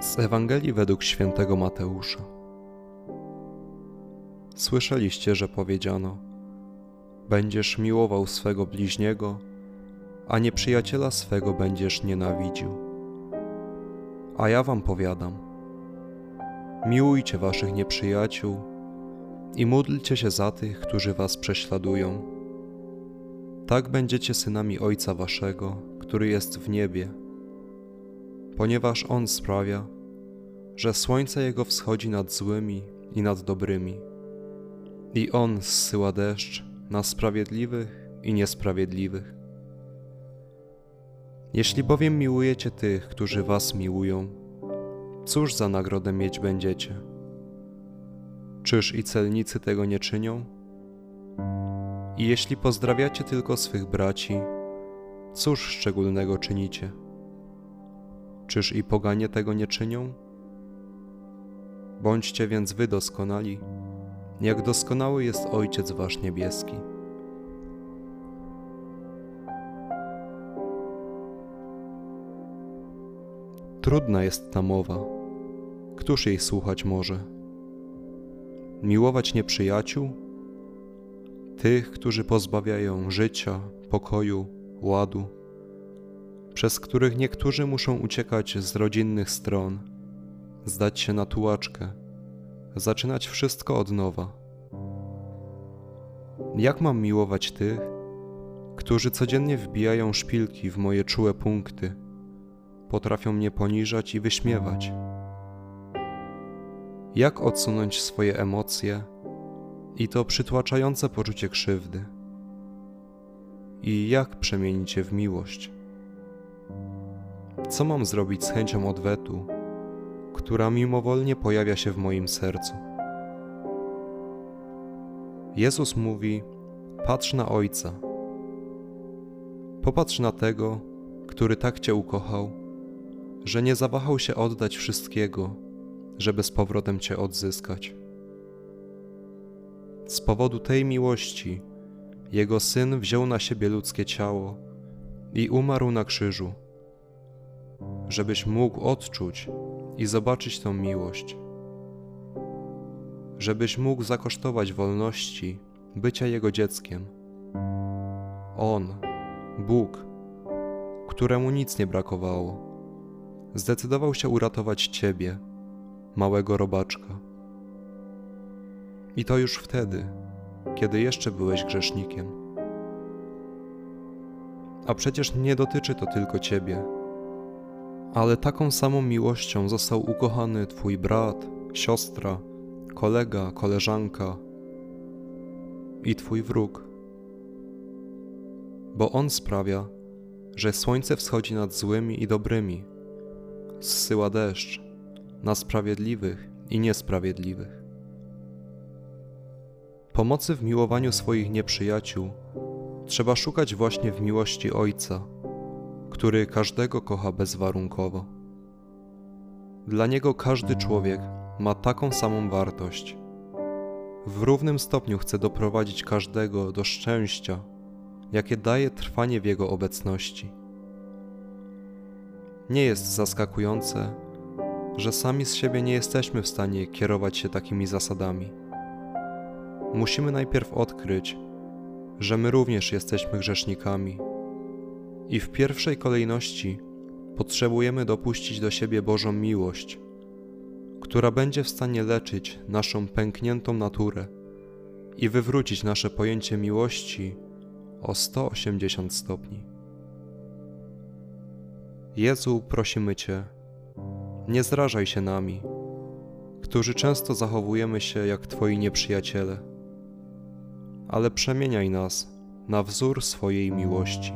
Z Ewangelii według świętego Mateusza. Słyszeliście, że powiedziano: Będziesz miłował swego bliźniego, a nieprzyjaciela swego będziesz nienawidził. A ja wam powiadam: Miłujcie waszych nieprzyjaciół i módlcie się za tych, którzy was prześladują. Tak będziecie synami Ojca waszego, który jest w niebie, ponieważ On sprawia, że słońce Jego wschodzi nad złymi i nad dobrymi. I On zsyła deszcz na sprawiedliwych i niesprawiedliwych. Jeśli bowiem miłujecie tych, którzy was miłują, cóż za nagrodę mieć będziecie? Czyż i celnicy tego nie czynią? I jeśli pozdrawiacie tylko swych braci, cóż szczególnego czynicie? Czyż i poganie tego nie czynią? Bądźcie więc wy doskonali, jak doskonały jest Ojciec Wasz Niebieski. Trudna jest ta mowa. Któż jej słuchać może? Miłować nieprzyjaciół? Tych, którzy pozbawiają życia, pokoju, ładu, przez których niektórzy muszą uciekać z rodzinnych stron, zdać się na tułaczkę, zaczynać wszystko od nowa. Jak mam miłować tych, którzy codziennie wbijają szpilki w moje czułe punkty, potrafią mnie poniżać i wyśmiewać? Jak odsunąć swoje emocje i to przytłaczające poczucie krzywdy? I jak przemienić je w miłość? Co mam zrobić z chęcią odwetu, która mimowolnie pojawia się w moim sercu? Jezus mówi: Patrz na Ojca. Popatrz na tego, który tak Cię ukochał, że nie zawahał się oddać wszystkiego, żeby z powrotem Cię odzyskać. Z powodu tej miłości Jego Syn wziął na siebie ludzkie ciało i umarł na krzyżu żebyś mógł odczuć i zobaczyć tą miłość, żebyś mógł zakosztować wolności bycia Jego dzieckiem. On, Bóg, któremu nic nie brakowało, zdecydował się uratować Ciebie, małego robaczka. I to już wtedy, kiedy jeszcze byłeś grzesznikiem. A przecież nie dotyczy to tylko Ciebie ale taką samą miłością został ukochany Twój brat, siostra, kolega, koleżanka i Twój wróg. Bo On sprawia, że słońce wschodzi nad złymi i dobrymi, zsyła deszcz na sprawiedliwych i niesprawiedliwych. Pomocy w miłowaniu swoich nieprzyjaciół trzeba szukać właśnie w miłości Ojca który każdego kocha bezwarunkowo. Dla niego każdy człowiek ma taką samą wartość. W równym stopniu chce doprowadzić każdego do szczęścia, jakie daje trwanie w jego obecności. Nie jest zaskakujące, że sami z siebie nie jesteśmy w stanie kierować się takimi zasadami. Musimy najpierw odkryć, że my również jesteśmy grzesznikami i w pierwszej kolejności potrzebujemy dopuścić do siebie Bożą miłość, która będzie w stanie leczyć naszą pękniętą naturę i wywrócić nasze pojęcie miłości o 180 stopni. Jezu, prosimy Cię, nie zrażaj się nami, którzy często zachowujemy się jak Twoi nieprzyjaciele, ale przemieniaj nas na wzór swojej miłości.